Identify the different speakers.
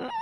Speaker 1: just